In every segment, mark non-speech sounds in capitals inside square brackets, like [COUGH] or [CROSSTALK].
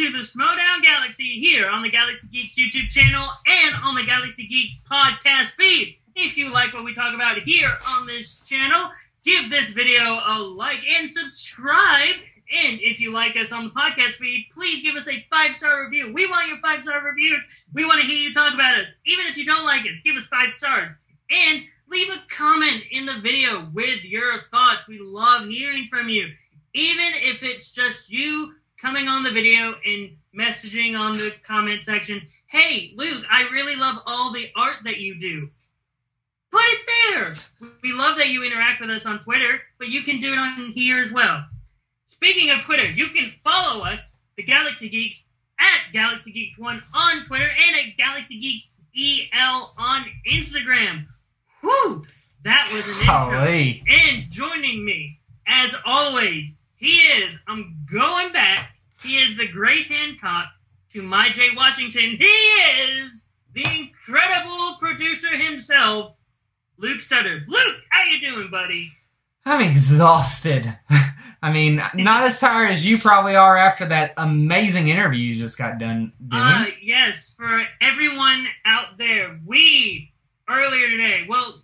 to the Schmodown Galaxy here on the Galaxy Geeks YouTube channel and on the Galaxy Geeks podcast feed. If you like what we talk about here on this channel, give this video a like and subscribe. And if you like us on the podcast feed, please give us a five star review. We want your five star reviews. We want to hear you talk about us. Even if you don't like us, give us five stars. And leave a comment in the video with your thoughts. We love hearing from you. Even if it's just you coming on the video and messaging on the comment section, hey, Luke, I really love all the art that you do. Put it there. We love that you interact with us on Twitter, but you can do it on here as well. Speaking of Twitter, you can follow us, the Galaxy Geeks, at Galaxy Geeks One on Twitter and at Galaxy Geeks EL on Instagram. Whew, that was an intro. And joining me, as always, he is, I'm going back, he is the Grace Hancock to my Jay Washington. He is the incredible producer himself, Luke Sutter. Luke, how you doing, buddy? I'm exhausted. [LAUGHS] I mean, not as tired as you probably are after that amazing interview you just got done doing. Uh, yes, for everyone out there, we earlier today, well,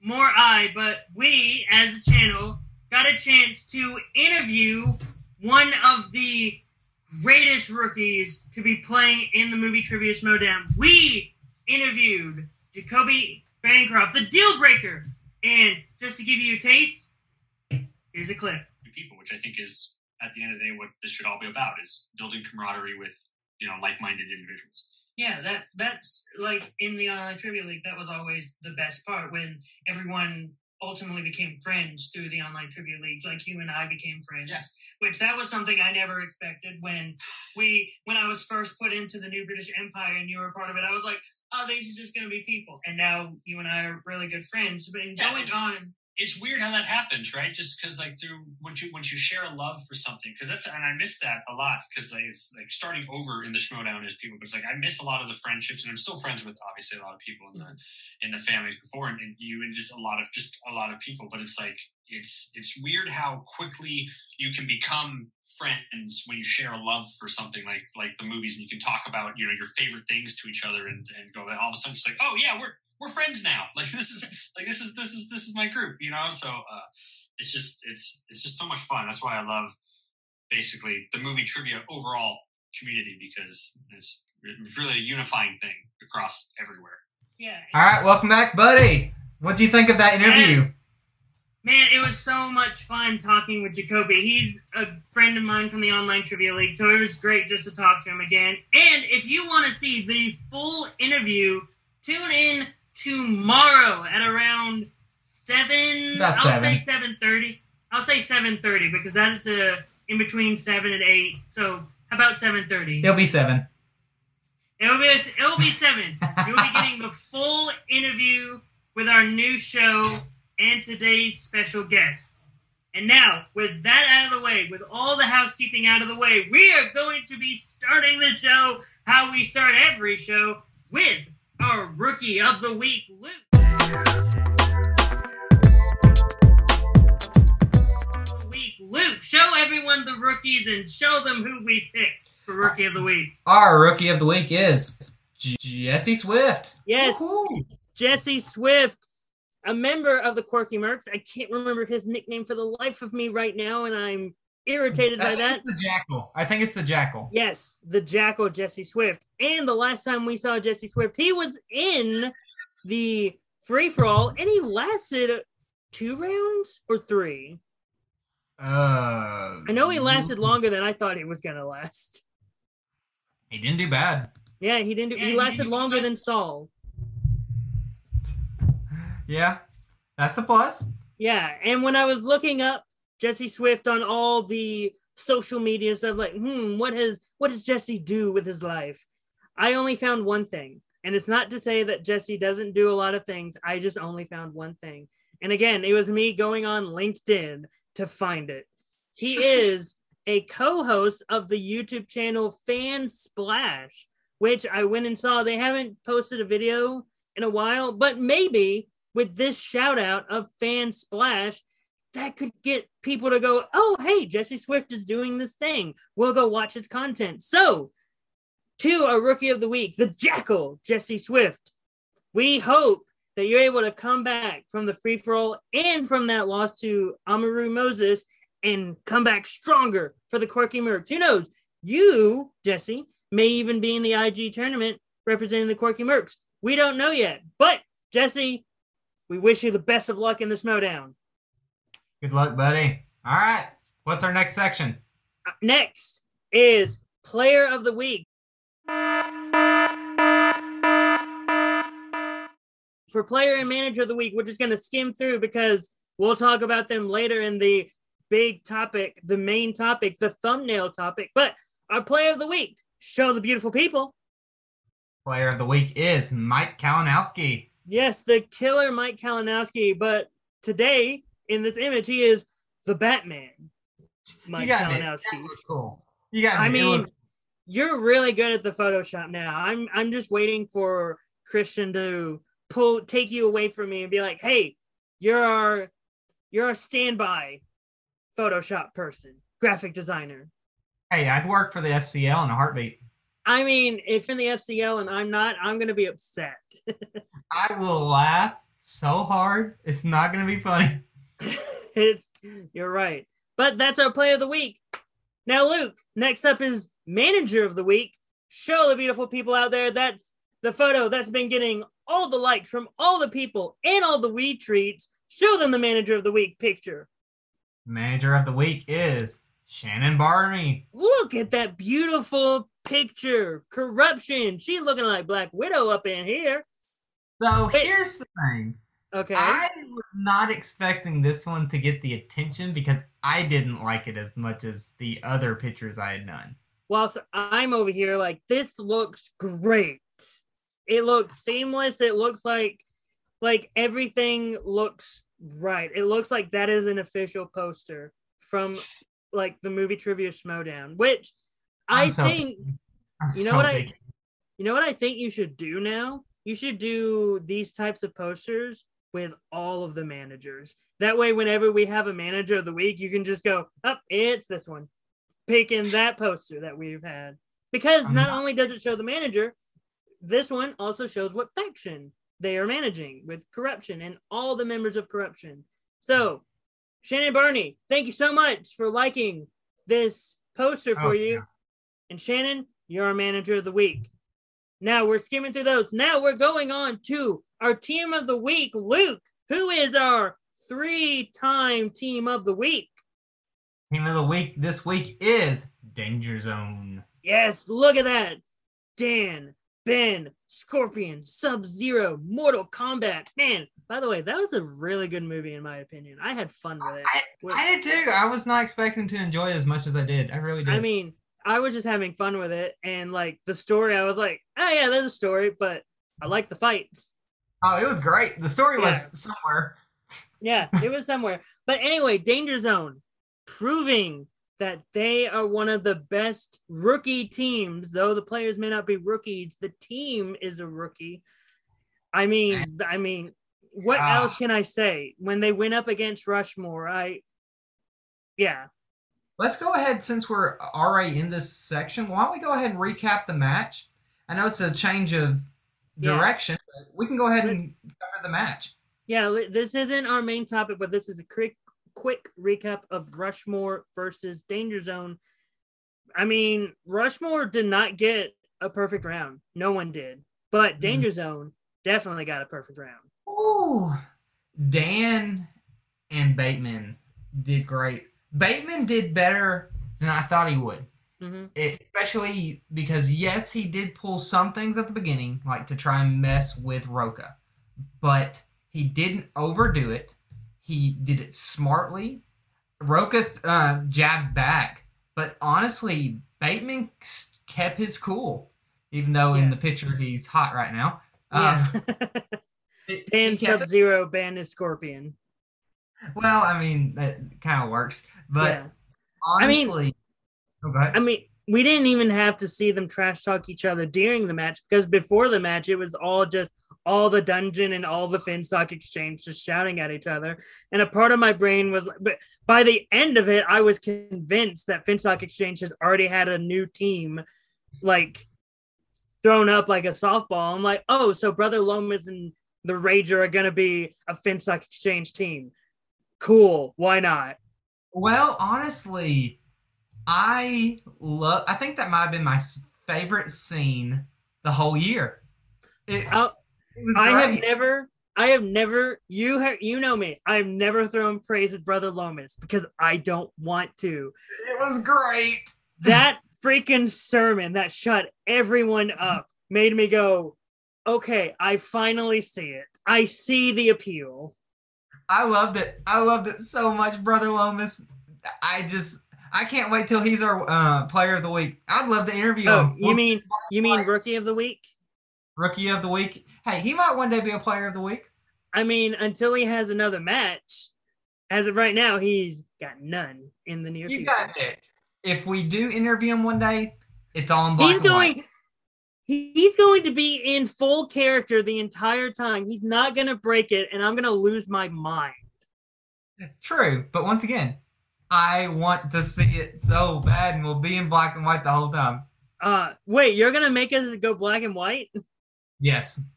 more I, but we as a channel got a chance to interview one of the greatest rookies to be playing in the movie Trivia Schmodown. We interviewed Jacoby Bancroft, the deal breaker. And just to give you a taste, here's a clip. people, which I think is at the end of the day what this should all be about is building camaraderie with you know like-minded individuals. Yeah, that that's like in the online trivia league. That was always the best part when everyone ultimately became friends through the online trivia leagues. Like you and I became friends, Yeah. which that was something I never expected when we when I was first put into the New British Empire and you were a part of it. I was like, oh, these are just going to be people, and now you and I are really good friends. But in Yeah, going on, It's weird how that happens, right? Just because like through once you once you share a love for something, because that's and I miss that a lot because like, it's like starting over in the Schmodown is people, but it's like I miss a lot of the friendships, and I'm still friends with obviously a lot of people in the in the families before, and, and you and just a lot of just a lot of people. But it's like it's it's weird how quickly you can become friends when you share a love for something like like the movies, and you can talk about you know your favorite things to each other, and and go all of a sudden it's like oh yeah we're we're friends now. [LAUGHS] Like this is like this is this is this is my group, you know. So uh, it's just it's it's just so much fun. That's why I love basically the movie trivia overall community because it's it's really a unifying thing across everywhere. yeah, All right, welcome back, buddy. What do you think of that interview? Yes. Man, it was so much fun talking with Jacoby. He's a friend of mine from the Online Trivia League, so it was great just to talk to him again. And if you want to see the full interview, tune in tomorrow at around seven. About I'll seven. say seven thirty. I'll say seven thirty because that is uh, in between seven and eight. So how about seven thirty? It'll be seven. It'll be it'll be seven. [LAUGHS] You'll be getting the full interview with our new show and today's special guest. And now, with that out of the way, with all the housekeeping out of the way, we are going to be starting the show how we start every show with our rookie of the week, Luke. Week, Luke, show everyone the rookies and show them who we picked for rookie of the week. Our rookie of the week is Jesse Swift. Yes. Woohoo. Jesse Swift, a member of the Quirky Mercs. I can't remember his nickname for the life of me right now, and I'm irritated by that. it's the Jackal. I think it's the Jackal. Yes, the Jackal Jesse Swift. And the last time we saw Jesse Swift, he was in the free for all, and he lasted two rounds or three. Uh, I know he lasted longer than I thought he was gonna last. He didn't do bad. Yeah, he didn't. Do, Yeah, he he- lasted he- longer than Saul. [LAUGHS] Yeah, that's a plus. Yeah, and when I was looking up Jesse Swift on all the social media stuff, like, hmm, what has what does Jesse do with his life? I only found one thing, and it's not to say that Jesse doesn't do a lot of things. I just only found one thing, and again, it was me going on LinkedIn to find it. He [LAUGHS] is a co-host of the YouTube channel Fan Splash, which I went and saw. They haven't posted a video in a while, but maybe with this shout out of Fan Splash, that could get people to go, oh, hey, Jesse Swift is doing this thing. We'll go watch his content. So, to a rookie of the week, the Jackal, Jesse Swift. We hope that you're able to come back from the free for all and from that loss to Amaru Moses and come back stronger for the Quirky Mercs. Who knows? You, Jesse, may even be in the IG tournament representing the Quirky Mercs. We don't know yet. But, Jesse, we wish you the best of luck in the Schmodown. Good luck, buddy. All right. What's our next section? Uh, Next is Player of the Week. For Player and Manager of the Week, we're just going to skim through because we'll talk about them later in the big topic, the main topic, the thumbnail topic. But our Player of the Week, show the beautiful people. Player of the week is Mike Kalinowski. Yes, the killer Mike Kalinowski. But today, in this image, he is the Batman. Mike you got it. That Kalinowski. cool. You got I. It mean, looked- you're really good at the Photoshop now. I'm I'm just waiting for Christian to pull take you away from me and be like, hey, you're our you're a standby Photoshop person, graphic designer. hey, I'd work for the FCL in a heartbeat. I mean, if in the FCL and I'm not, I'm gonna be upset. [LAUGHS] I will laugh so hard. It's not going to be funny. [LAUGHS] it's you're right. But that's our play of the week. Now, Luke, next up is manager of the week. Show the beautiful people out there. That's the photo that's been getting all the likes from all the people and all the weed treats. Show them the manager of the week picture. Manager of the week is Shannon Barney. Look at that beautiful picture. Corruption. She looking like Black Widow up in here. So here's the thing. Okay. I was not expecting this one to get the attention because I didn't like it as much as the other pictures I had done. whilst I'm over here, like this looks great. It looks seamless. It looks like like everything looks right. It looks like that is an official poster from like the movie Trivia Schmodown, which I I'm so think. You know so what I- you know what I think you should do now? You should do these types of posters with all of the managers. That way, whenever we have a manager of the week, you can just go, up, it's this one. Picking that poster that we've had. Because not not- only does it show the manager, this one also shows what faction they are managing with corruption and all the members of corruption. So, Shannon Barney, thank you so much for liking this poster oh, for Oh, you. yeah. And Shannon, you're our manager of the week. Now we're skimming through those. Now we're going on to our team of the week, Luke, who is our three time team of the week. Team of the week this week is Danger Zone. Yes, look at that. Dan, Ben, Scorpion, Sub Zero, Mortal Kombat. Man, by the way, that was a really good movie in my opinion. I had fun with it. I, I did too. I was not expecting to enjoy it as much as I did. I really did. I mean, I was just having fun with it. And like the story, I was like, oh yeah, there's a story, but I like the fights. oh, it was great. The story Yeah. was somewhere. Yeah, [LAUGHS] it was somewhere. But anyway, Danger Zone proving that they are one of the best rookie teams, though the players may not be rookies, the team is a rookie. I mean, I mean, what Ah. else can I say? When they went up against Rushmore, I yeah. Let's go ahead since we're already in this section. Why don't we go ahead and recap the match? I know it's a change of Yeah. direction, but we can go ahead and cover the match. Yeah, this isn't our main topic, but this is a quick quick recap of Rushmore versus Danger Zone. I mean, Rushmore did not get a perfect round. No one did. But mm-hmm. Danger Zone definitely got a perfect round. Ooh, Dan and Bateman did great. Bateman did better than I thought he would. hmm It, especially because yes, he did pull some things at the beginning, like to try and mess with Roca, but he didn't overdo it. He did it smartly. Roca uh, jabbed back, but honestly, Bateman kept his cool, even though in the picture he's hot right now. Yeah. Um, [LAUGHS] it- Dan Sub Zero banned his Scorpion. Well, I mean that kind of works, but yeah. I mean- honestly, oh. I mean, we didn't even have to see them trash talk each other during the match because before the match, it was all just, all the dungeon and all the Finstock Exchange just shouting at each other. And a part of my brain was, but by the end of it, I was convinced that Finstock Exchange has already had a new team, like thrown up like a softball. I'm like, oh, so Brother Lomas and the Rager are gonna be a Finstock Exchange team. Cool. Why not? Well, honestly, I love. I think that might have been my favorite scene the whole year. It, Uh, it was I have never, I have never, you have, you know me, I have never thrown praise at Brother Lomas because I don't want to. It was great. That freaking sermon that shut everyone up made me go, okay, I finally see it. I see the appeal. I loved it. I loved it so much, brother Lomas. I just I can't wait till he's our uh, player of the week. I'd love to interview Oh, him. you mean, you mean rookie of the week? rookie of the week? Hey, he might one day be a player of the week. I mean, until he has another match, as of right now, he's got none in the near You future. got it. If we do interview him one day, it's all in black he's and white. He's going to be in full character the entire time. He's not going to break it and i'm going to lose my mind. True, but once again, I want to see it so bad, and we'll be in black and white the whole time. uh wait you're going to make us go black and white? Yes,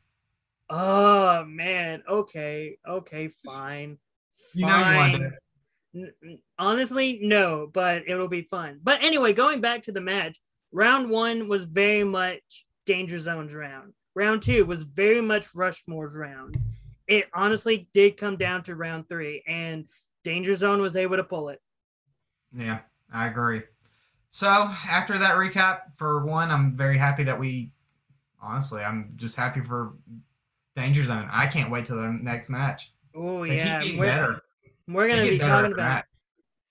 oh man. Okay okay fine. You know you want Fine. to. N- n- honestly no but it'll be fun. But anyway going back to the match round one was very much danger zones round round two was very much rushmore's round it honestly did come down to round three and danger zone was able to pull it Yeah, I agree. So after that recap, for one, I'm very happy that we. Honestly, I'm just happy for Danger Zone. I can't wait till the next match. oh yeah we're, better. we're gonna be talking about match.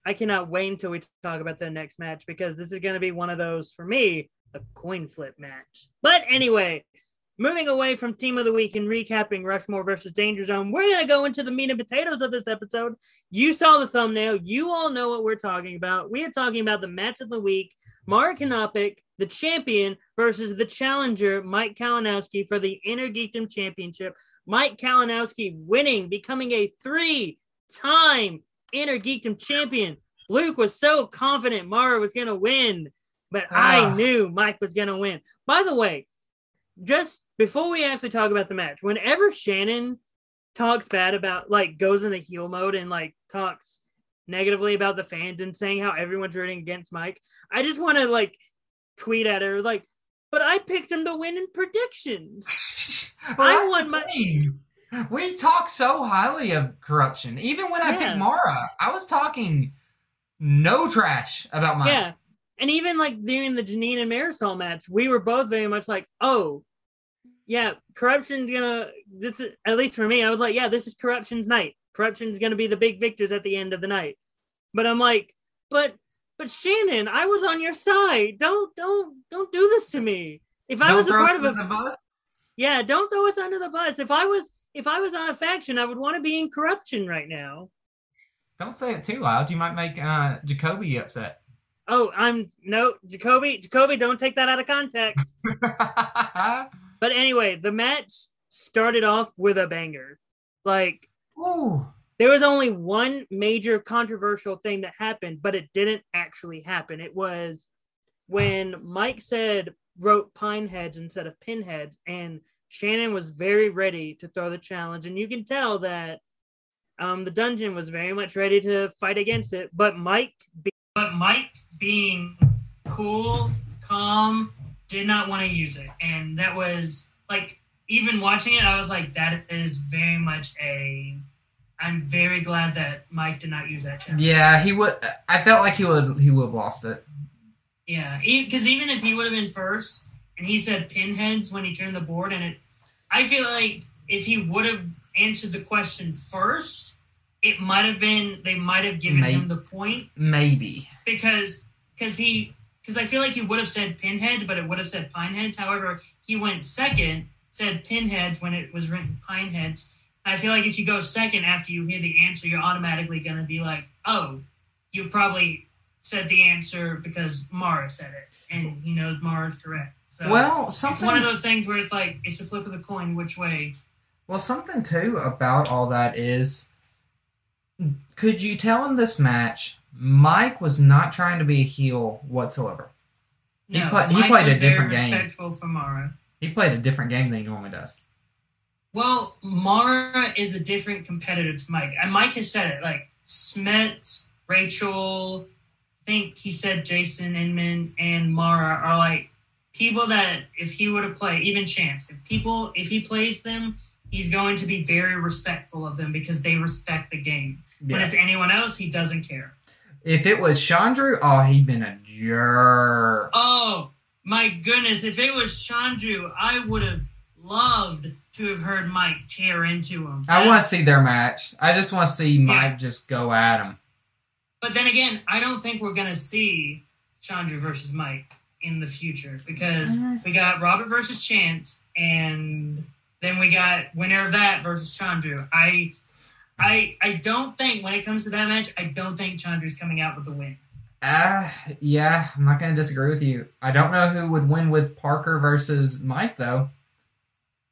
i cannot wait until we talk about the next match because this is gonna be one of those for me a coin flip match. But anyway moving away from team of the week and recapping rushmore versus danger zone we're gonna go into the meat and potatoes of this episode. You saw the thumbnail. You all know what we're talking about. We are talking about the match of the week Mara Kanopic, the champion, versus the challenger, Mike Kalinowski, for the Inner Geekdom Championship. Mike Kalinowski winning, becoming a three time Inner Geekdom champion. Luke was so confident Mara was going to win, but I Ah. knew Mike was going to win. By the way, just before we actually talk about the match, whenever Shannon talks bad about, like, goes in the heel mode and, like, talks negatively about the fans and saying how everyone's rooting against Mike, I just want to, like, tweet at her, like, but I picked him to win in predictions. [LAUGHS] Well, I the my- thing. We talk so highly of corruption. Even when I picked Mara, I was talking no trash about Mike. Yeah. And even like during the Janine and Marisol match, we were both very much like, oh, yeah, corruption's gonna this is at least for me, I was like, yeah, this is corruption's night. Corruption's gonna be the big victors at the end of the night. But I'm like, but but Shannon, I was on your side. Don't don't don't do this to me. If I Don't was a part of a the bus. yeah, don't throw us under the bus. If I was if I was on a faction, I would want to be in corruption right now. Don't say it too loud. You might make uh, Jacoby upset. Oh, I'm no Jacoby. Jacoby, don't take that out of context. [LAUGHS] But anyway, the match started off with a banger. Like Ooh. there was only one major controversial thing that happened, but it didn't actually happen. It was when Mike said wrote pine heads instead of pinheads, and Shannon was very ready to throw the challenge, and you can tell that um, the dungeon was very much ready to fight against it. But Mike, be- but Mike being cool, calm, did not want to use it, and that was like even watching it, I was like, that is very much a. I'm very glad that Mike did not use that challenge. Yeah, he would. I felt like he would. He would have lost it. Yeah, because even if he would have been first and he said pinheads when he turned the board, and it, I feel like if he would have answered the question first, it might have been they might have given May- him the point Maybe. because because he because I feel like he would have said pinheads, but it would have said pineheads. However, he went second, said pinheads when it was written pineheads. I feel like if you go second after you hear the answer, you're automatically going to be like, oh, you probably said the answer because Mara said it, and he knows Mara's correct. So Well, it's one of those things where it's like it's a flip of the coin which way Well, something too about all that is, could you tell in this match, Mike was not trying to be a heel whatsoever. He No, play- he Mike played a different game. He played a different game than he normally does. Well, Mara is a different competitor to Mike, and Mike has said it. Like Smet, Rachel, I think he said Jason Inman and Mara are like people that if he were to play, even Chance, if people if he plays them, he's going to be very respectful of them because they respect the game. When it's anyone else, he doesn't care. If it was Chandru, oh, he'd been a jerk. Oh my goodness! If it was Chandru, I would have loved to have heard Mike tear into him. I want to see their match. I just want to see Mike Yeah. just go at him. But then again, I don't think we're gonna see Chandra versus Mike in the future because Mm. we got Robert versus Chance, and then we got winner of that versus Chandra. I, I, I don't think when it comes to that match, I don't think Chandra's coming out with a win. Uh, yeah, I'm not going to disagree with you. I don't know who would win with Parker versus Mike, though.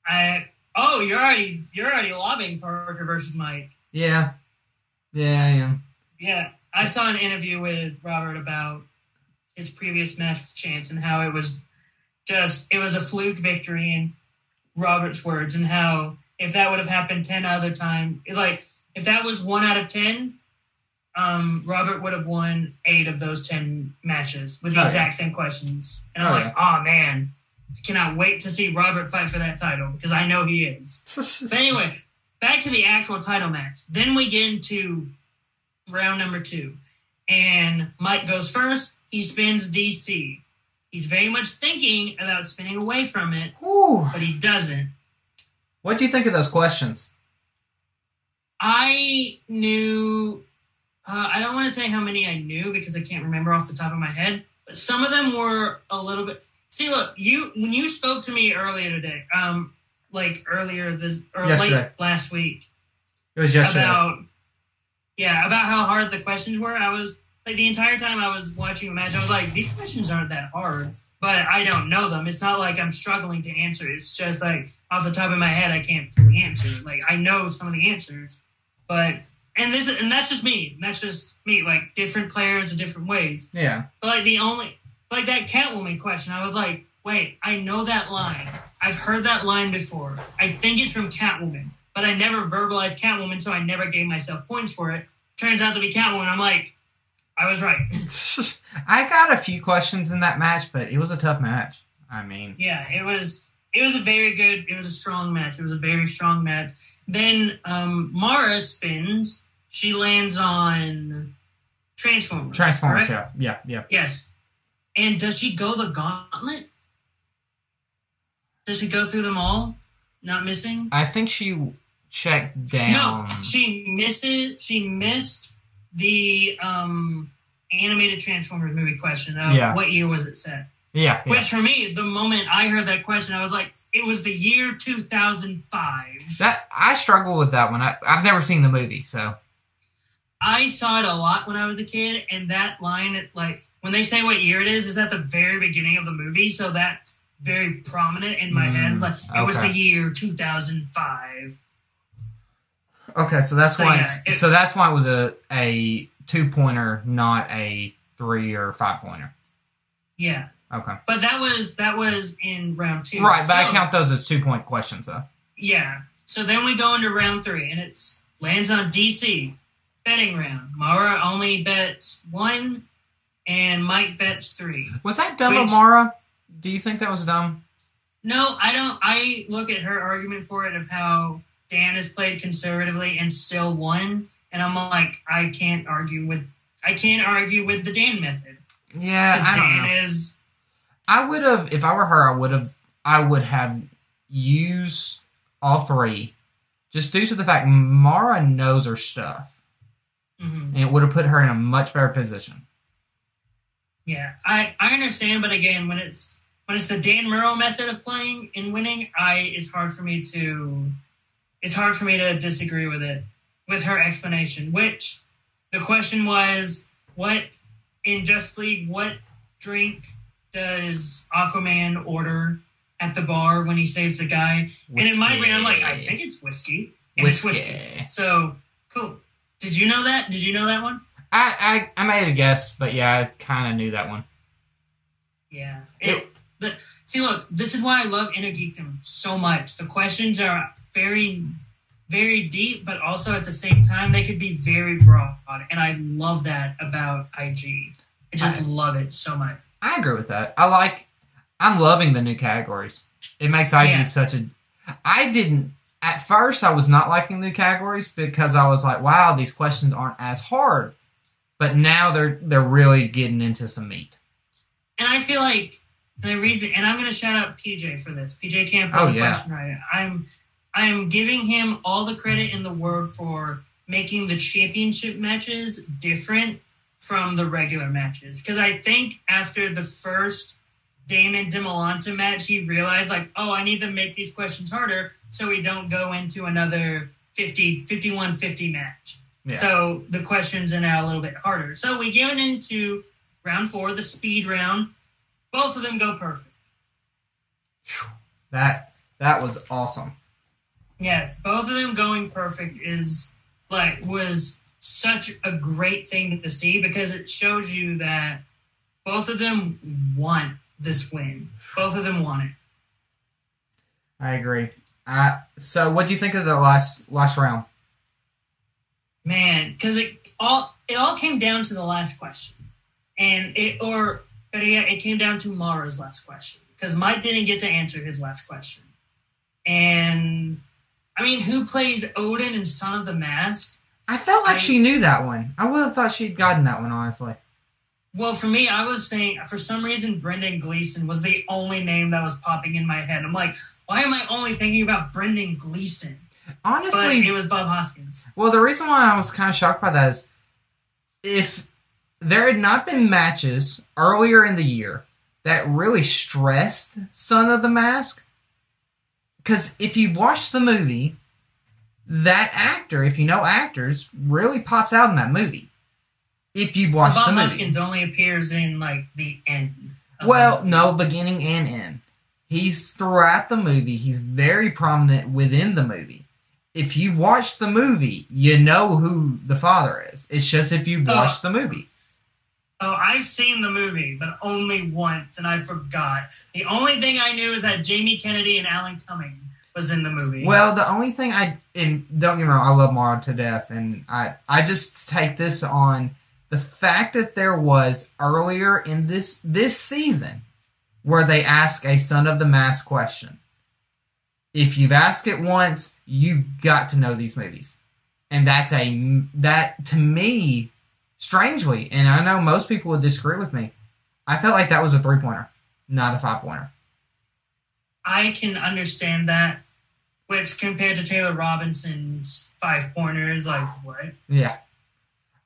I oh, you're already you're already lobbying Parker versus Mike. Yeah. Yeah, yeah. Yeah, I saw an interview with Robert about his previous match with Chance and how it was just it was a fluke victory in Robert's words and how if that would have happened ten other times, like if that was one out of ten, um, Robert would have won eight of those ten matches with the Oh, yeah. exact same questions. And I'm Oh, like, oh man, I cannot wait to see Robert fight for that title because I know he is. [LAUGHS] But anyway, back to the actual title match. Then we get into round number two. And Mike goes first. He spins DC. He's very much thinking about spinning away from it, Whew. but he doesn't. What do you think of those questions? I knew, uh, I don't want to say how many I knew because I can't remember off the top of my head, but some of them were a little bit. See, look, you when you spoke to me earlier today, um, like earlier this or Yesterday. late last week, It was yesterday. about yeah about how hard the questions were i was like the entire time i was watching the match i was like these questions aren't that hard but i don't know them it's not like i'm struggling to answer it's just like off the top of my head i can't fully answer like i know some of the answers but and this and that's just me that's just me like different players in different ways yeah. but like the only like that Catwoman question, I was like, wait, I know that line. I've heard that line before. I think it's from Catwoman, but I never verbalized Catwoman, so I never gave myself points for it. Turns out to be Catwoman. I'm like, I was right. [LAUGHS] I got a few questions in that match, but it was a tough match. I mean, yeah, it was it was a very good, it was a strong match. It was a very strong match. Then um Mara spins. She lands on Transformers. Transformers, correct? yeah. Yeah, yeah. Yes. And does she go the gauntlet? Does she go through them all? Not missing? I think she checked down. No, she misses she missed the um animated Transformers movie question of Yeah. what year was it set? yeah, yeah. Which for me, the moment I heard that question, I was like, it was the year two thousand five. That I struggle with that one. I, I've never seen the movie, so I saw it a lot when I was a kid, and that line, it, like when they say what year it is, is at the very beginning of the movie, so that's very prominent in my Mm, head. Like it was the year two thousand five. Okay. So that's So, why. yeah, it- so that's why it was a a two pointer, not a three or five pointer. Yeah, Okay. but that was that was in round two. Right, but I count those as two point questions, though. Yeah. So then we go into round three, and it's lands on DC betting round. Mara only bets one, and Mike bets three. Was that dumb, Which- Amara? Do you think that was dumb? No, I don't. I look at her argument for it of how Dan has played conservatively and still won, and I'm like, I can't argue with. I can't argue with the Dan method Yeah, because I don't Dan is. I would have, if I were her, I would have, I would have used all three, just due to the fact Mara knows her stuff, mhm. and it would have put her in a much better position. Yeah, I I understand, but again, when it's when it's the Dan Murrell method of playing and winning, I it's hard for me to it's hard for me to disagree with it with her explanation. Which the question was, what in Just League, what drink does Aquaman order at the bar when he saves the guy. And in my brain, I'm like, I think it's whiskey. And it's whiskey. Whiskey. So cool. Did you know that? Did you know that one? I, I I made a guess, but yeah, I kind of knew that one. Yeah. It, the, see, look, this is why I love Inner Geekdom so much. The questions are very, very deep, but also at the same time, they could be very broad. And I love that about IG. I just I- love it so much. I agree with that. I like. I'm loving the new categories. It makes IG Yeah. such a. I didn't at first. I was not liking the categories because I was like, "Wow, these questions aren't as hard." But now they're they're really getting into some meat. And I feel like the reason, and I'm going to shout out PJ for this. PJ Camp, Oh, the yeah. question writer. I'm, I'm giving him all the credit in the world for making the championship matches different from the regular matches. Because I think after the first Damon Demolanta match, he realized like, oh, I need to make these questions harder so we don't go into another 50, 51 50 match. Yeah. So the questions are now a little bit harder. So we get into round four, the speed round. Both of them go perfect. That that was awesome. Yes, both of them going perfect is like was such a great thing to see because it shows you that both of them want this win. Both of them want it. I agree. Uh, so, what do you think of the last last round? man because it all it all came down to the last question and it or better yet it came down to mara's last question because mike didn't get to answer his last question and i mean who plays odin in son of the mask I felt like I- she knew that one. I would have thought she'd gotten that one, honestly. well for me i was saying for some reason brendan gleeson was the only name that was popping in my head i'm like why am i only thinking about brendan gleeson but Honestly, it was bob hoskins Well, the reason why I was kind of shocked by that is if there had not been matches earlier in the year that really stressed Son of the Mask, because if you watch the movie, that actor, if you know actors, really pops out in that movie. If you've watched bob the movie. hoskins only appears in like the end Well, the- no, beginning and end. He's throughout the movie. He's very prominent within the movie. If you've watched the movie, you know who the father is. It's just if you've Oh. watched the movie. Oh, I've seen the movie, but only once, and I forgot. The only thing I knew is that Jamie Kennedy and Alan Cumming was in the movie. Well, the only thing I and don't get me wrong, I love Mara to death, and I I just take this on the fact that there was earlier in this this season where they ask a son of the mask question. If you've asked it once, you've got to know these movies, and that's a that to me, strangely, and I know most people would disagree with me. I felt like that was a three pointer, not a five pointer. I can understand that, which compared to Taylor Robinson's five pointers, like what? Yeah.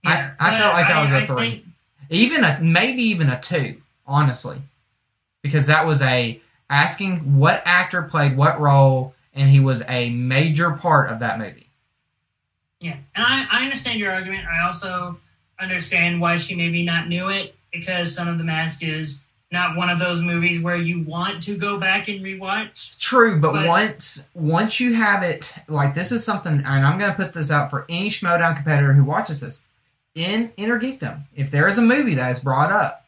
I- I felt like that was a I three. think- even a maybe even a two honestly because that was a asking what actor played what role and he was a major part of that movie Yeah, and I, I understand your argument. I also understand why she maybe not knew it because Son of the Mask is not one of those movies where you want to go back and rewatch. true but, But- once once you have it like this is something and i'm going to put this out for any schmodown competitor who watches this in inner geekdom if there is a movie that is brought up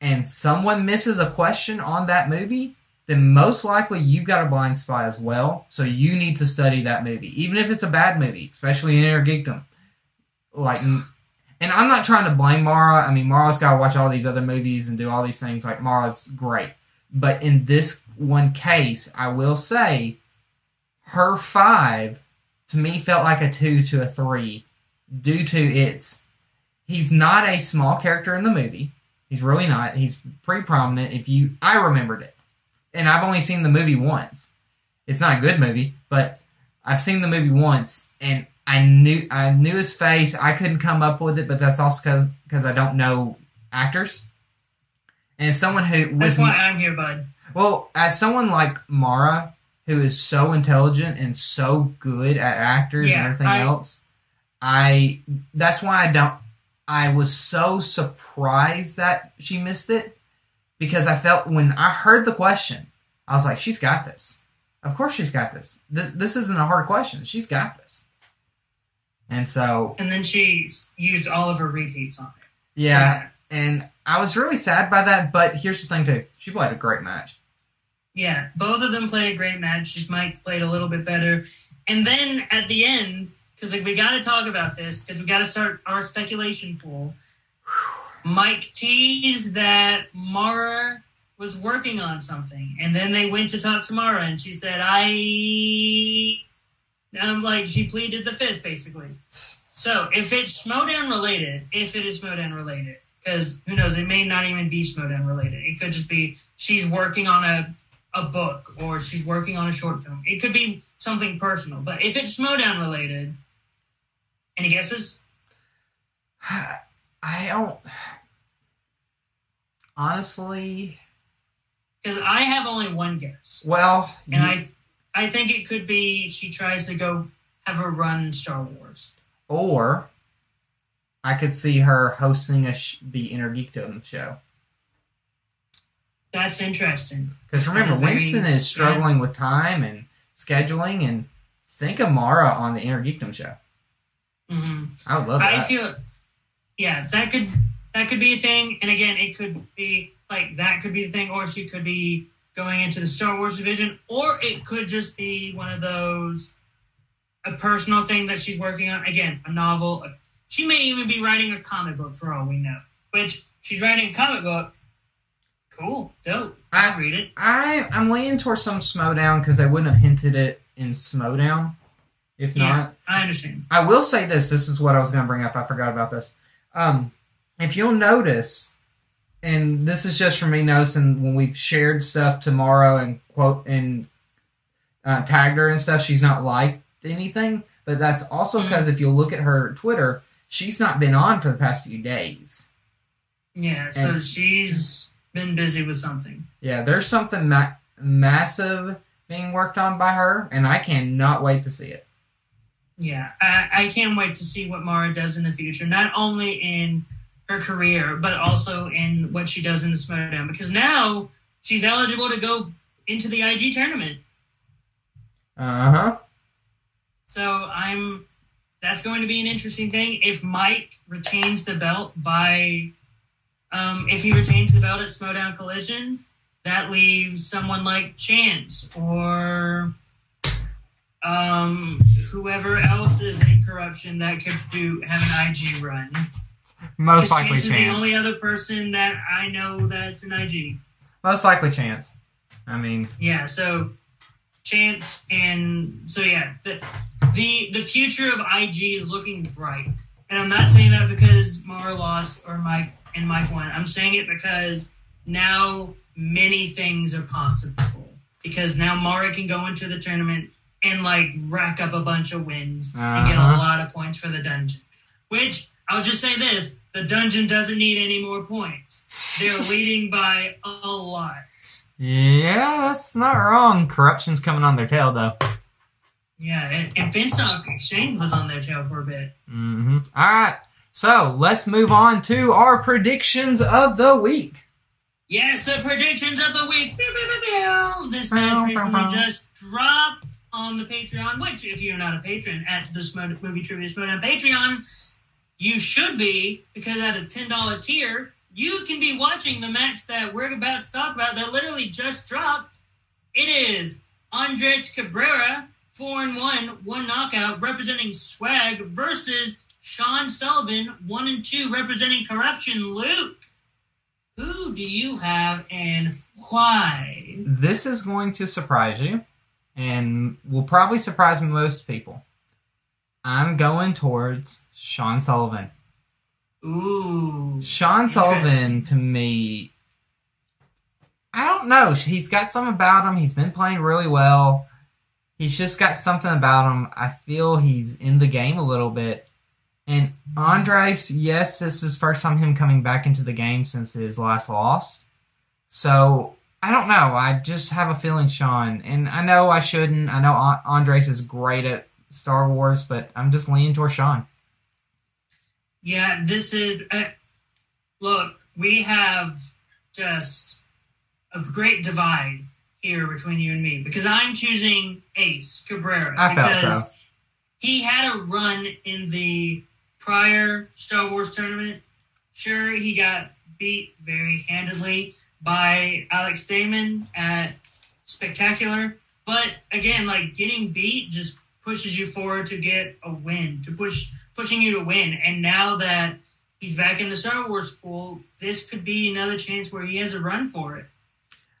and someone misses a question on that movie then most likely you've got a blind spot as well. So you need to study that movie, even if it's a bad movie, especially in Inner Geekdom. Like, and I'm not trying to blame Mara. I mean, Mara's got to watch all these other movies and do all these things. Like, Mara's great. But in this one case, I will say her five to me felt like a two to a three due to its. He's not a small character in the movie. He's really not. He's pretty prominent. If you, I remembered it, and I've only seen the movie once. It's not a good movie, but I've seen the movie once, and I knew I knew his face. I couldn't come up with it, but that's also because I don't know actors. And someone who That's with why I'm here, bud. well, as someone like Mara, who is so intelligent and so good at actors Yeah, and everything I- else, I that's why I don't. I was so surprised that she missed it because I felt when I heard the question, I was like, she's got this. Of course, she's got this. Th- this isn't a hard question. She's got this. And so, And then she used all of her repeats on it. yeah, and I was really sad by that. But here's the thing, too. She played a great match. Yeah, both of them played a great match. Just Mike played a little bit better. And then at the end, because like, we got to talk about this, because we got to start our speculation pool. [SIGHS] Mike teased that Mara was working on something, and then they went to talk to Mara, and she said, "I," um, like she pleaded the fifth, basically. So if it's Schmodown related, if it is Schmodown related, because who knows, it may not even be Schmodown related. It could just be she's working on a a book or she's working on a short film. It could be something personal. But if it's Schmodown related, any guesses? [SIGHS] I don't. Honestly, Because I have only one guess, well, and ye- I I think it could be she tries to go have her run Star Wars. or I could see her hosting a sh- the Inner Geekdom show. That's interesting. Because remember, Very- Winston is struggling with time and scheduling, and think of Mara on the Inner Geekdom show. hmm I would love That. I feel, yeah, that could that could be a thing. And again, it could be like that could be the thing, or she could be going into the Star Wars division, or it could just be one of those a personal thing that she's working on. Again, a novel. She may even be writing a comic book for all we know. Which she's writing a comic book. Cool, dope. I- read it. I I'm leaning towards some Schmodown because they wouldn't have hinted it in Schmodown. If Yeah, not, I understand. I will say this. This is what I was going to bring up. I forgot about this. Um, if you'll notice, and this is just for me noticing when we've shared stuff tomorrow and quote and uh, tagged her and stuff, she's not liked anything. But that's also because if you look at her Twitter, she's not been on for the past few days. Yeah, so And- she's been busy with something. Yeah, there's something ma- massive being worked on by her, and I cannot wait to see it. Yeah, I, I can't wait to see what Mara does in the future, not only in her career, but also in what she does in the Schmodown. Because now she's eligible to go into the IG tournament. Uh huh. So I'm. That's going to be an interesting thing. If Mike retains the belt by, um, if he retains the belt at Schmodown Collision, that leaves someone like Chance or um, whoever else is in corruption that could do have an IG run. Most likely Chance is the only other person that I know that's an IG. Most likely chance. I mean, Yeah, so Chance and so yeah, the the the future of IG is looking bright. And I'm not saying that because Mara lost or Mike and Mike won. I'm saying it because now many things are possible. Because now Mara can go into the tournament and like rack up a bunch of wins and get a Uh-huh. lot of points for the dungeon. Which I'll just say this: the dungeon doesn't need any more points. They're [LAUGHS] leading by a lot. yeah, that's not wrong. Corruption's coming on their tail, though. Yeah, and, and Finstock Exchange was on their tail for a bit. Mm-hmm. All right, so let's move on to our predictions of the week. Yes, the predictions of the week. Pew, pew, pew, pew. This match recently just dropped on the Patreon, which, if you're not a patron at the Smo- Movie Trivia on Patreon, you should be, because at a $10 tier, you can be watching the match that we're about to talk about that literally just dropped. It is Andres Cabrera, 4 and 1, one knockout, representing Swag, versus Sean Sullivan, 1 and 2, representing Corruption. Luke, who do you have and why? This is going to surprise you, and will probably surprise most people. I'm going towards Sean Sullivan. Ooh. Sean Sullivan to me, I don't know. He's got something about him. He's been playing really well. He's just got something about him. I feel he's in the game a little bit. And Andres, yes, this is first time him coming back into the game since his last loss. So I don't know. I just have a feeling Sean, and I know I shouldn't. I know Andres is great at Star Wars, but I'm just leaning towards Sean. Yeah, this is. Uh, look, we have just a great divide here between you and me because I'm choosing Ace Cabrera I felt because so. he had a run in the prior Star Wars tournament. Sure, he got beat very handedly by Alex Damon at Spectacular, but again, like getting beat just pushes you forward to get a win, to push pushing you to win. And now that he's back in the Star Wars pool, this could be another chance where he has a run for it.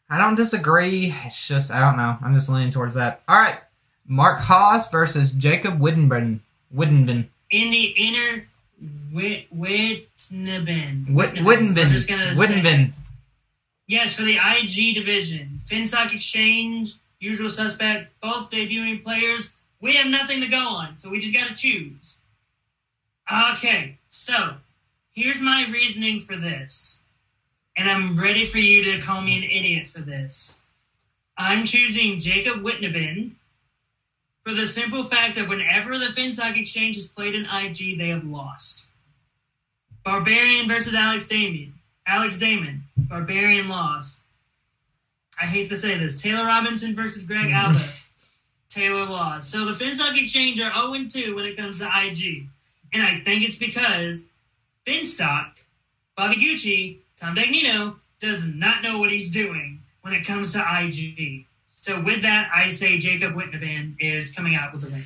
I don't disagree. It's just I don't know. I'm just leaning towards that. All right, Mark Haas versus Jacob Wittenben. Wittenben. In the inner Wit Wittenben. Wittenben. say- Wittenben. Yes, for the IG division. Finstock Exchange, usual Suspect, both debuting players. We have nothing to go on, so we just got to choose. Okay, so here's my reasoning for this. And I'm ready for you to call me an idiot for this. I'm choosing Jacob Whitneben for the simple fact of whenever the Finstock Exchange has played an IG, they have lost. Barbarian versus Alex Damien. Alex Damon. Barbarian lost. I hate to say this. Taylor Robinson versus Greg mm-hmm. Alba. Taylor lost. So the Finstock Exchange are 0 2 when it comes to IG. And I think it's because Finstock, Bobby Gucci, Tom Dagnino does not know what he's doing when it comes to IG. So with that, I say Jacob Whitnaban is coming out with a win.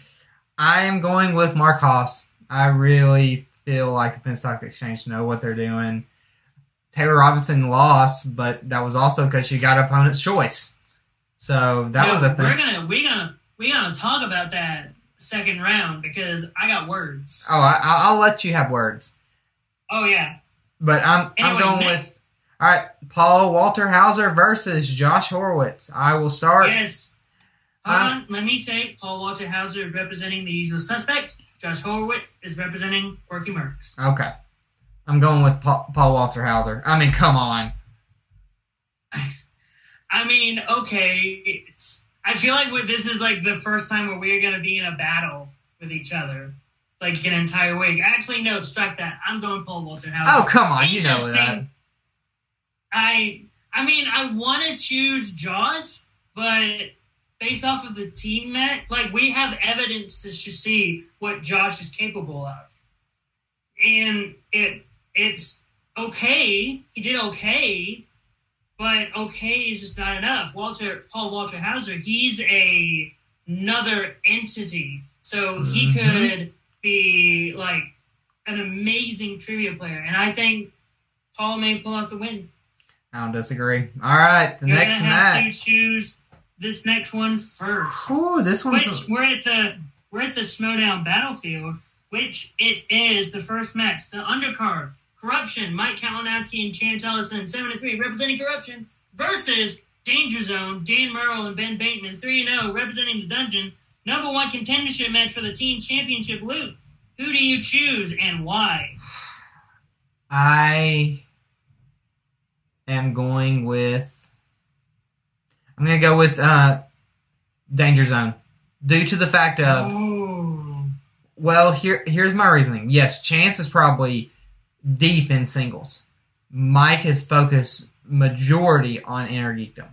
I am going with Mark Haas. I really feel like the Finstock Exchange know what they're doing. Taylor Robinson lost, but that was also because she got opponent's choice. So that No, was a thing. We're gonna we're gonna we're gonna talk about that second round because I got words. Oh, I, I'll let you have words, Oh yeah. but I'm I'm going next. with all right. Paul Walter Hauser versus Josh Horowitz. I will start. Yes. Hold Uh, on, let me say Paul Walter Hauser is representing the usual suspect. Josh Horowitz is representing Quirky Mercs. Okay, I'm going with Paul, Paul Walter Hauser. I mean, come on. [LAUGHS] I mean, okay, it's, I feel like this is like the first time where we're going to be in a battle with each other, like an entire week. Actually, no, strike that. I'm going Paul Walter. Oh, come on. You know that. I I mean, I want to choose Josh, but based off of the team match, like we have evidence to see what Josh is capable of, and it it's okay. He did okay, but okay is just not enough. Walter Paul Walter Hauser, he's a another entity, so he Mhm. could be like an amazing trivia player, and I think Paul may pull out the win. I don't disagree. All right, the You're next gonna have match. to choose this next one first. Ooh, this one's. Which we're at the we're at the Schmodown battlefield, which it is the first match, the undercard. Corruption, Mike Kalinowski and Chance Ellison, seven to three, representing corruption, versus Danger Zone, Dan Murrell and Ben Bateman, three and zero, representing the dungeon. Number one contendership match for the team championship. Luke, who do you choose and why? I am going with. I'm going to go with uh, Danger Zone, due to the fact of Oh, well, here here's my reasoning. Yes, Chance is probably deep in singles. Mike has focused majority on inner geekdom.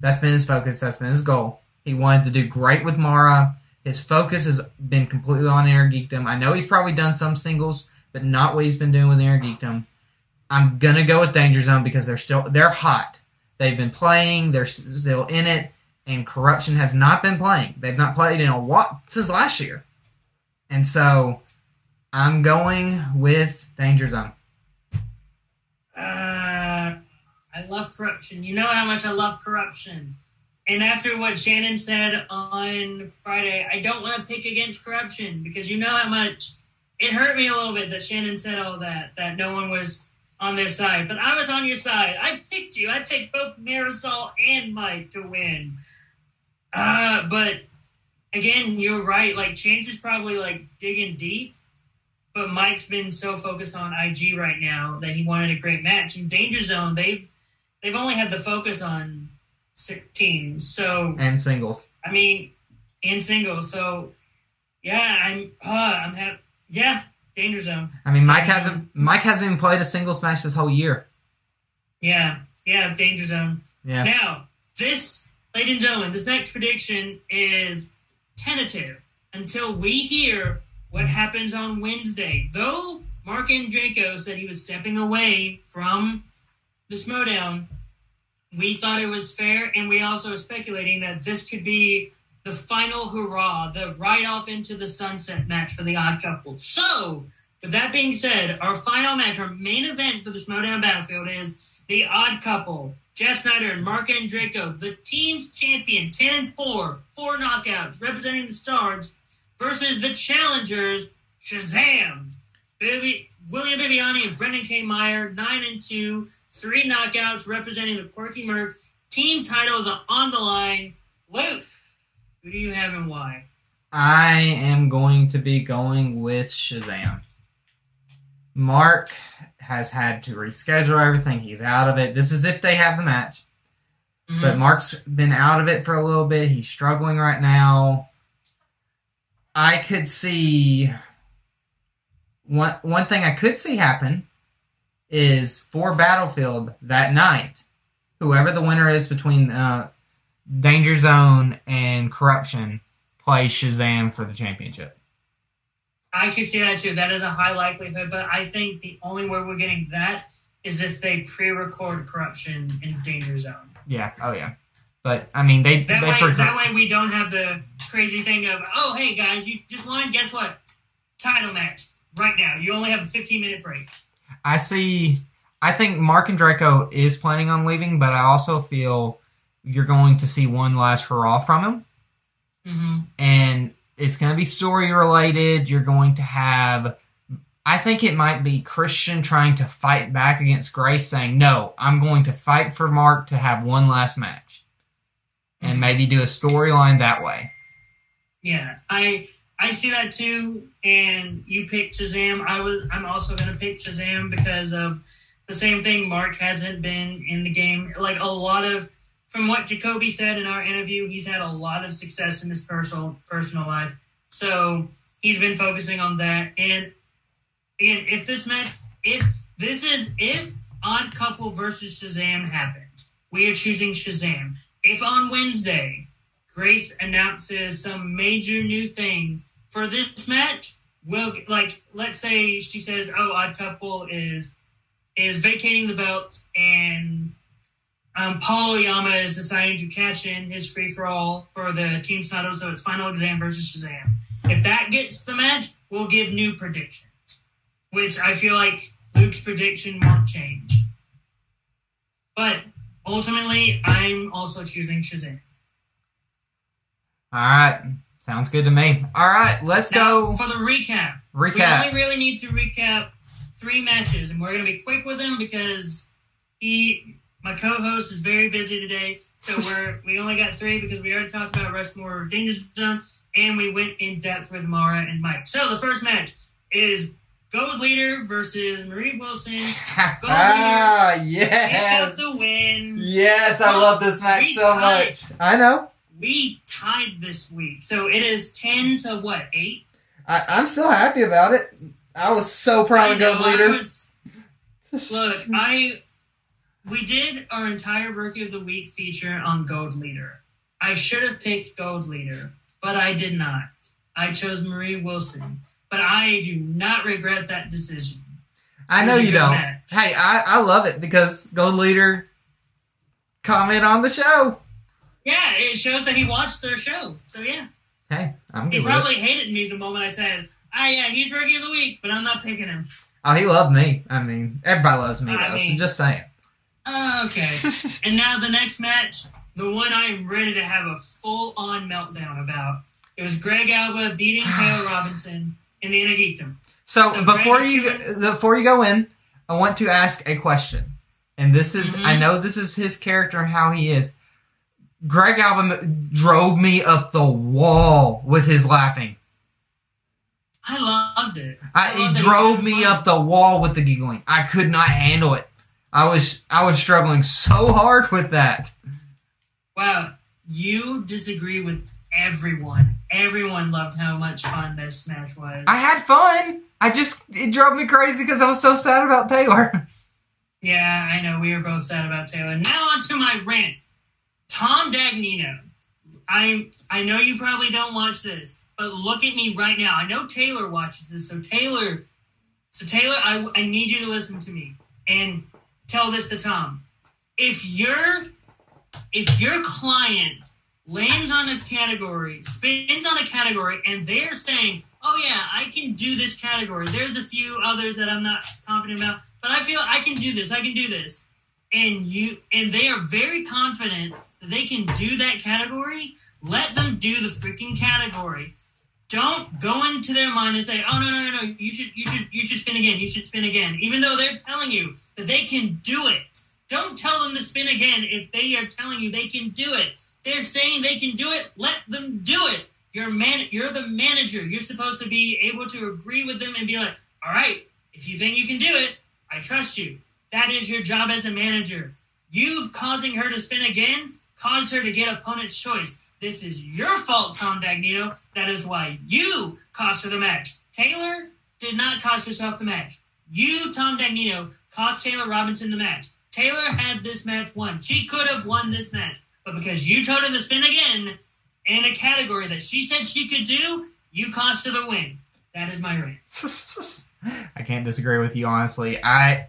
That's been his focus. That's been his goal. He wanted to do great with Mara. His focus has been completely on inner geekdom. I know he's probably done some singles, but not what he's been doing with inner geekdom. I'm gonna go with Danger Zone because they're still they're hot. They've been playing. They're still in it, and corruption has not been playing. They've not played in a while since last year, and so I'm going with Danger Zone. Uh, I love corruption. You know how much I love corruption. And after what Shannon said on Friday, I don't want to pick against corruption because you know how much it hurt me a little bit that Shannon said all that, that no one was on their side. But I was on your side. I picked you. I picked both Marisol and Mike to win. Uh, but again, you're right. Like, Chance is probably like digging deep but Mike's been so focused on IG right now that he wanted a great match. In Danger Zone, they've they've only had the focus on six teams. So And singles. I mean, in singles. So yeah, I'm uh, I'm happy. Yeah, Danger Zone. I mean, Mike hasn't Mike hasn't even played a singles match this whole year. Yeah, yeah, Danger Zone. Yeah. Now this ladies and gentlemen, this next prediction is tentative until we hear what happens on Wednesday. Though Mark Andreyko said he was stepping away from the Schmodown, we thought it was fair, and we also are speculating that this could be the final hurrah, the ride off into the sunset match for the odd couple. So, with that being said, our final match, our main event for the Schmodown Battlefield is the odd couple. Jeff Sneider and Mark Andreyko, the team's champion, 10 and 4, four knockouts, representing the Stars, versus the challengers, Shazam, Baby, William Bibbiani and Brendan K. Meyer, 9 and 2, three knockouts, representing the Quirky Mercs. Team titles are on the line. Luke, who do you have and why? I am going to be going with Shazam. Mark has had to reschedule everything. He's out of it. This is if they have the match. Mhm. But Mark's been out of it for a little bit. He's struggling right now. I could see one one thing I could see happen is for Battlefield that night, whoever the winner is between uh, Danger Zone and Corruption plays Shazam for the championship. I could see that too. That is a high likelihood, but I think the only way we're getting that is if they pre-record corruption in Danger Zone. Yeah, oh yeah. But I mean, they That they way, pro- that way we don't have the crazy thing of, oh, hey guys, you just won. Guess what? Title match right now. You only have a 15 minute break. I see. I think Mark Andreyko is planning on leaving, but I also feel you're going to see one last hurrah from him, Mm-hmm. and it's going to be story related. You're going to have. I think it might be Christian trying to fight back against Grace, saying, "No, I'm going to fight for Mark to have one last match," and maybe do a storyline that way. Yeah, I I see that too. And you picked Shazam. I was I'm also gonna pick Shazam because of the same thing. Mark hasn't been in the game like a lot of. From what Jacoby said in our interview, he's had a lot of success in his personal personal life. So he's been focusing on that. And again, if this meant if this is if Odd Couple versus Shazam happened, we are choosing Shazam. If on Wednesday Grace announces some major new thing for this match, will like let's say she says, "Oh, Odd Couple is is vacating the belt and um, Paul Oyama is deciding to cash in his free for all for the team title, so it's Final Exam versus Shazam. If that gets the match, we'll give new predictions, which I feel like Luke's prediction won't change. But ultimately, I'm also choosing Shazam. All right, sounds good to me. All right, let's Now, go for the recap. recap. We only really need to recap three matches, and we're going to be quick with them because he, my co-host, is very busy today. So [LAUGHS] we're we only got three because we already talked about Rushmore Danger Zone, and we went in depth with Mara and Mike. So the first match is Gold Leader versus Marie Wilson. [LAUGHS] ah, Pick yes. the win. Yes, I love this match so much. I know. We tied this week, so it is ten to what eight? I, I'm still happy about it. I was so proud of I Leader. was- Look, I we did our entire rookie of the week feature on Gold Leader. I should have picked Gold Leader, but I did not. I chose Marie Wilson, but I do not regret that decision. I know you don't. match. Hey, I, I love it because Gold Leader comment on the show. Yeah, it shows that he watched their show. So yeah, Hey, I'm he probably it. hated me the moment I said, "Ah, yeah, he's rookie of the week," but I'm not picking him. Oh, he loved me. I mean, everybody loves me I though. mean- so just saying. Oh, okay. [LAUGHS] And now the next match, the one I am ready to have a full on meltdown about. It was Greg Alba beating [SIGHS] Taylor Robinson in the Inner Geekdom. So, So before Greg you is before you go in, I want to ask a question. And this is Mhm. I know this is his character and how he is. Greg Alba drove me up the wall with his laughing. I loved it. I, loved he drove was me fun. up the wall with the giggling. I could not handle it. I was I was struggling so hard with that. Wow, you disagree with everyone. Everyone loved how much fun this match was. I had fun. I just it drove me crazy because I was so sad about Taylor. [LAUGHS] yeah, I know. We were both sad about Taylor. Now on to my rant. Tom Dagnino. I I know you probably don't watch this, but look at me right now. I know Taylor watches this, so Taylor, so Taylor, I, I need you to listen to me and tell this to Tom. If your if your client lands on a category, spins on a category, and they're saying, "Oh yeah, I can do this category." There's a few others that I'm not confident about, but I feel I can do this. I can do this, and you and they are very confident they can do that category. Let them do the freaking category. Don't go into their mind and say, "Oh no, no, no, no! You should, you should, you should spin again. You should spin again," even though they're telling you that they can do it. Don't tell them to spin again if they are telling you they can do it. They're saying they can do it. Let them do it. You're man. You're the manager. You're supposed to be able to agree with them and be like, "All right, if you think you can do it, I trust you." That is your job as a manager. You've causing her to spin again caused her to get opponent's choice. This is your fault, Tom Dagnino. That is why you cost her the match. Taylor did not cost herself the match. You, Tom Dagnino, cost Taylor Robinson the match. Taylor had this match won. She could have won this match. But because you told her to spin again in a category that she said she could do, you cost her the win. That is my rant. [LAUGHS] I can't disagree with you honestly. I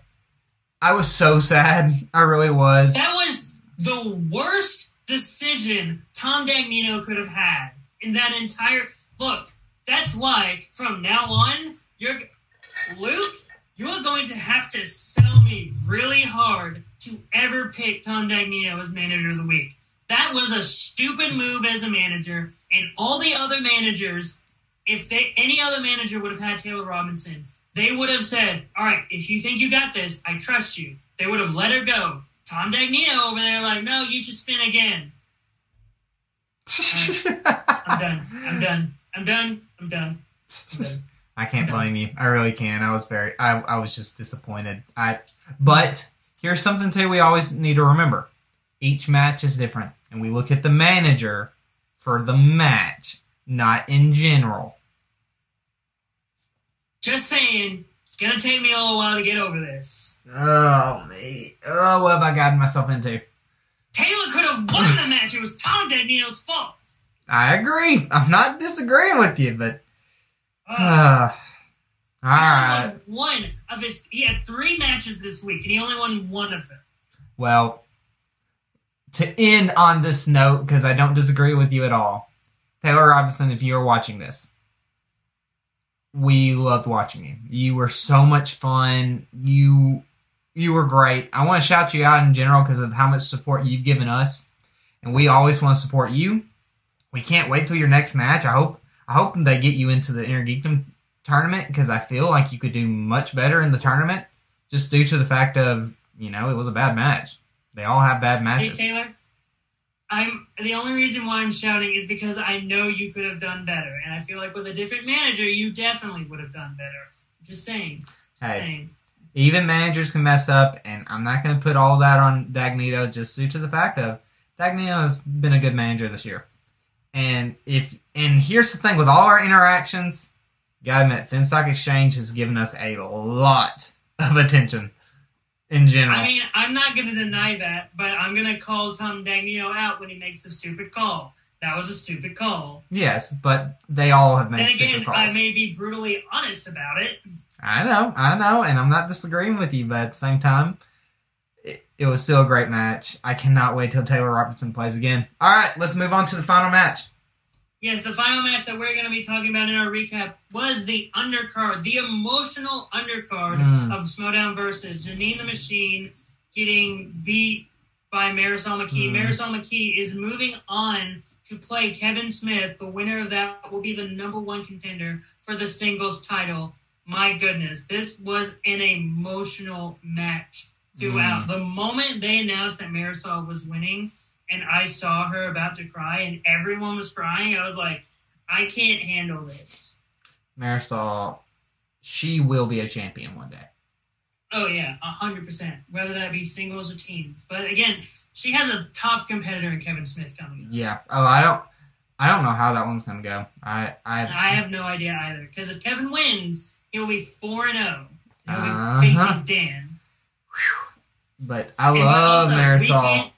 I was so sad. I really was. That was the worst decision Tom Dagnino could have had in that entire look. That's why from now on, you're Luke. You are going to have to sell me really hard to ever pick Tom Dagnino as manager of the week. That was a stupid move as a manager, and all the other managers, if they any other manager would have had Taylor Robinson, they would have said, "All right, if you think you got this, I trust you." They would have let her go. Tom Dagnino over there, like, no, you should spin again. I'm done. I'm done. I'm done. I'm done. I'm done. I can't blame you. I really can. I was very I, I was just disappointed. I but here's something too we always need to remember. Each match is different. And we look at the manager for the match, not in general. Just saying, gonna take me a little while to get over this. Oh me. Oh what have I gotten myself into? Taylor could have won the match. It was Tom Dagnino's fault. I agree. I'm not disagreeing with you, but Uh, uh, all right. one of his. He had three matches this week, and he only won one of them. Well, to end on this note, because I don't disagree with you at all, Taylor Robinson, if you are watching this, we loved watching you. You were so much fun. You you were great. I want to shout you out in general because of how much support you've given us, and we always want to support you. We can't wait till your next match. I hope I hope they get you into the Inner Geekdom tournament because I feel like you could do much better in the tournament just due to the fact of you know it was a bad match. They all have bad matches. See, Taylor, I'm the only reason why I'm shouting is because I know you could have done better, and I feel like with a different manager, you definitely would have done better. Just saying. Just Hey. saying. Even managers can mess up, and I'm not going to put all that on Dagnino just due to the fact of Dagnino has been a good manager this year. And if and here's the thing with all our interactions, gotta admit, Finstock Exchange has given us a lot of attention in general. I mean, I'm not going to deny that, but I'm going to call Tom Dagnino out when he makes a stupid call. That was a stupid call. yes, but they all have made Then stupid again. I may be brutally honest about it. I know, I know, and I'm not disagreeing with you, but at the same time, it, it was still a great match. I cannot wait till Taylor Robertson plays again. All right, let's move on to the final match. Yes, the final match that we're going to be talking about in our recap was the undercard, the emotional undercard Mm. of Schmodown versus Janine the Machine getting beat by Marisol McKee. Mm. Marisol McKee is moving on to play Kevin Smith. The winner of that will be the number one contender for the singles title. My goodness, this was an emotional match throughout. The moment they announced that Marisol was winning, and I saw her about to cry, and everyone was crying, I was like, I can't handle this. Marisol, she will be a champion one day. Oh yeah, a hundred percent. Whether that be singles or teams, but again, she has a tough competitor in Kevin Smith coming up. Yeah. Oh, I don't, I don't know how that one's gonna go. I, I, I have no idea either. Because if Kevin wins, he'll be four and zero. He'll be Uh-huh. facing Dan. but I And love also, Marisol.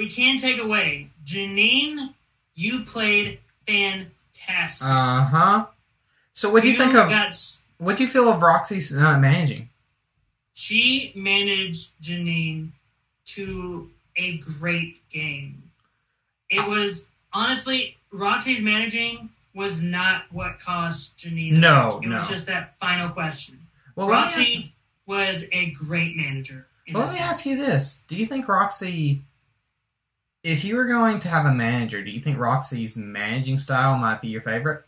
We can take away Janine. You played fantastic. Uh huh. So, what do you, think of? got What do you feel of Roxy's uh, managing? she managed Janine to a great game. It was honestly Roxy's managing was not what caused Janine. No, it was just that final question. Well, Roxy was a great manager. Well, let me ask you this: Do you think Roxy, if you were going to have a manager, do you think Roxy's managing style might be your favorite?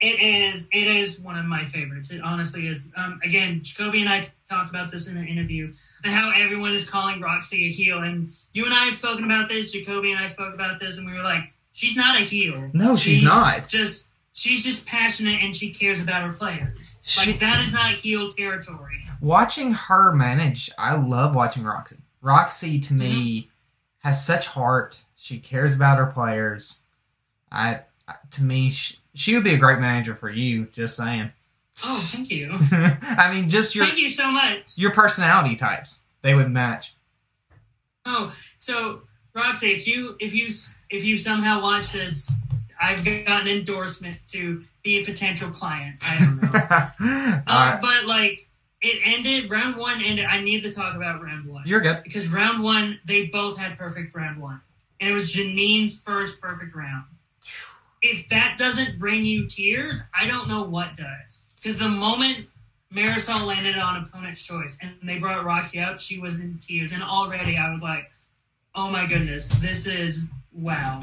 It is. It is one of my favorites. It honestly is. Um, again, Jacoby and I talked about this in an interview and how everyone is calling Roxy a heel. And you and I have spoken about this. Jacoby and I spoke about this, and we were like, she's not a heel. No, she's not. Just she's just passionate and she cares about her players. She- Like that is not heel territory. Watching her manage, I love watching Roxy. Roxy to me has such heart. She cares about her players. I, to me, she, she would be a great manager for you. Just saying. Oh, thank you. [LAUGHS] I mean, just your thank you so much. your personality types. They would match. Oh, so Roxy, if you if you if you somehow watch this, I've got an endorsement to be a potential client. I don't know. [LAUGHS] Uh, right. But like it ended, round one ended. I need to talk about round one You're good. because round one they both had perfect round one, and it was Janine's first perfect round. If that doesn't bring you tears, I don't know what does. Because the moment Marisol landed on opponent's choice and they brought Roxy up, she was in tears, and already I was like, "Oh my goodness, this is wow."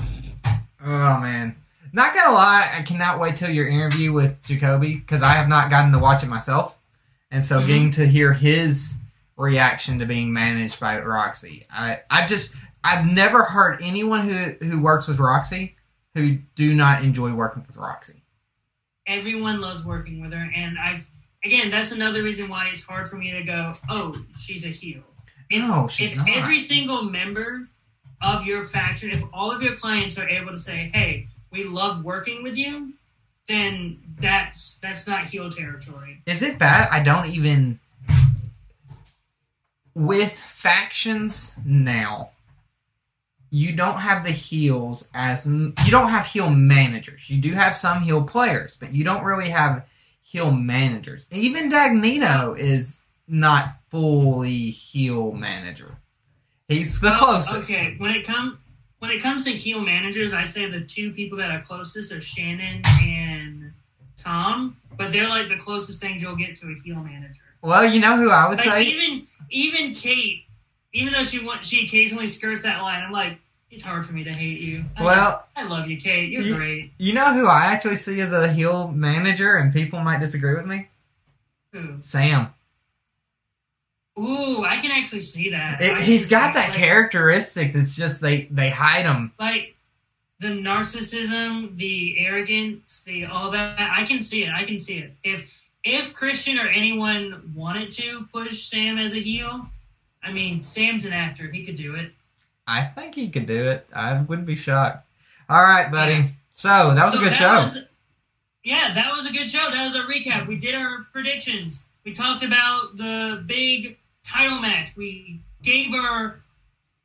Oh man. Not gonna lie, I cannot wait till your interview with Jacoby because I have not gotten to watch it myself, and so Mhm. getting to hear his reaction to being managed by Roxy, I I've just I've never heard anyone who who works with Roxy who do not enjoy working with Roxy. everyone loves working with her and i've again that's another reason why it's hard for me to go oh she's a heel if, No, she's if not. every single member of your faction if all of your clients are able to say hey we love working with you then that's that's not heel territory Is it bad? I don't even. With factions now, you don't have the heels as you don't have heel managers. You do have some heel players, but you don't really have heel managers. Even Dagnino is not fully heel manager. He's the Well, closest. okay when it comes when it comes to heel managers i say the two people that are closest are shannon and tom but they're like the closest things you'll get to a heel manager Well, you know who I would Like say. even even Kate, even though she want, she occasionally skirts that line, I'm like, it's hard for me to hate you. I Well, I love you, Kate. You're You- great. you know who I actually see as a heel manager, and people might disagree with me. Ooh, Sam. Ooh, I can actually see that. It, he's got that like, characteristics. It's just they they hide them. Like the narcissism, the arrogance, the all that. I can see it. I can see it. If if Christian or anyone wanted to push Sam as a heel, I mean, Sam's an actor. He could do it. I think he could do it. I wouldn't be shocked. All right, buddy. Yeah. So that was So a good show. was- yeah, that was a good show. That was a recap. We did our predictions. We talked about the big title match. We gave her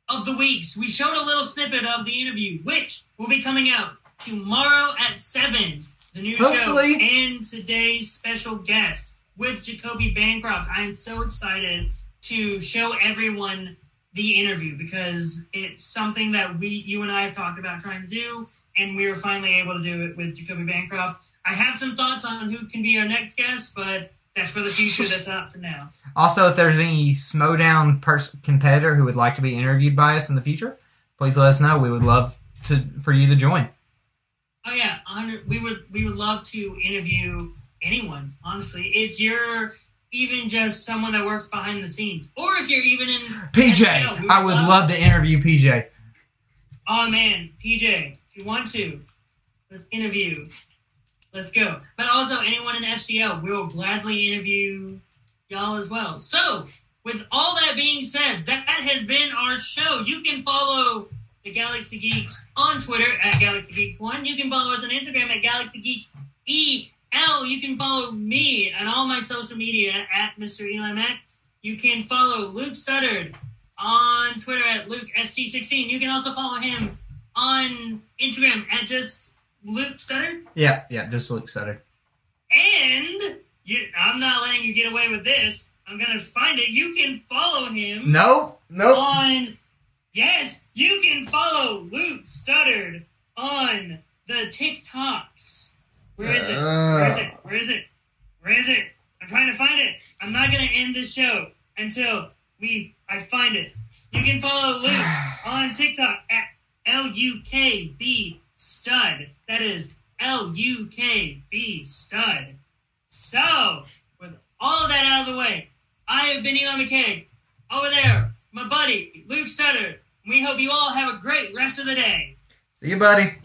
of the weeks. We showed a little snippet of the interview, which will be coming out tomorrow at seven. The new Hopefully. show and today's special guest with Jacoby Bancroft. I am so excited to show everyone the interview because it's something that we, you and I, have talked about trying to do, and we were finally able to do it with Jacoby Bancroft. I have some thoughts on who can be our next guest, but that's for the future. That's not for now. Also, if there's any Schmodown pers- competitor who would like to be interviewed by us in the future, please let us know. We would love to for you to join. Oh yeah, we would we would love to interview anyone. Honestly, if you're even just someone that works behind the scenes, or if you're even in PJ, I would love to interview PJ. Oh man, PJ, if you want to, let's interview. Let's go. But also, anyone in FCL, we'll gladly interview y'all as well. So, with all that being said, that has been our show. You can follow the Galaxy Geeks on Twitter at Galaxy Geeks One. You can follow us on Instagram at Galaxy Geeks EL. You can follow me on all my social media at Mr. Eli Mack. You can follow Luke Studdard on Twitter at Luke ST16. You can also follow him on Instagram at just Luke Studdard. Yeah, yeah, just Luke Studdard. And you, I'm not letting you get away with this. I'm gonna find it. You can follow him Nope, nope. on. Yes, you can follow Luke Studdard on the TikToks. Where is it? Where is it? Uh. Where is it? Where is it? I'm trying to find it. I'm not gonna end this show until we I find it. You can follow Luke [SIGHS] on TikTok at L U K B Stud. That is L U K B Stud. So, with all that out of the way, I have been Eli McKay. Over there, my buddy Luke Studdard. We hope you all have a great rest of the day. See you, buddy.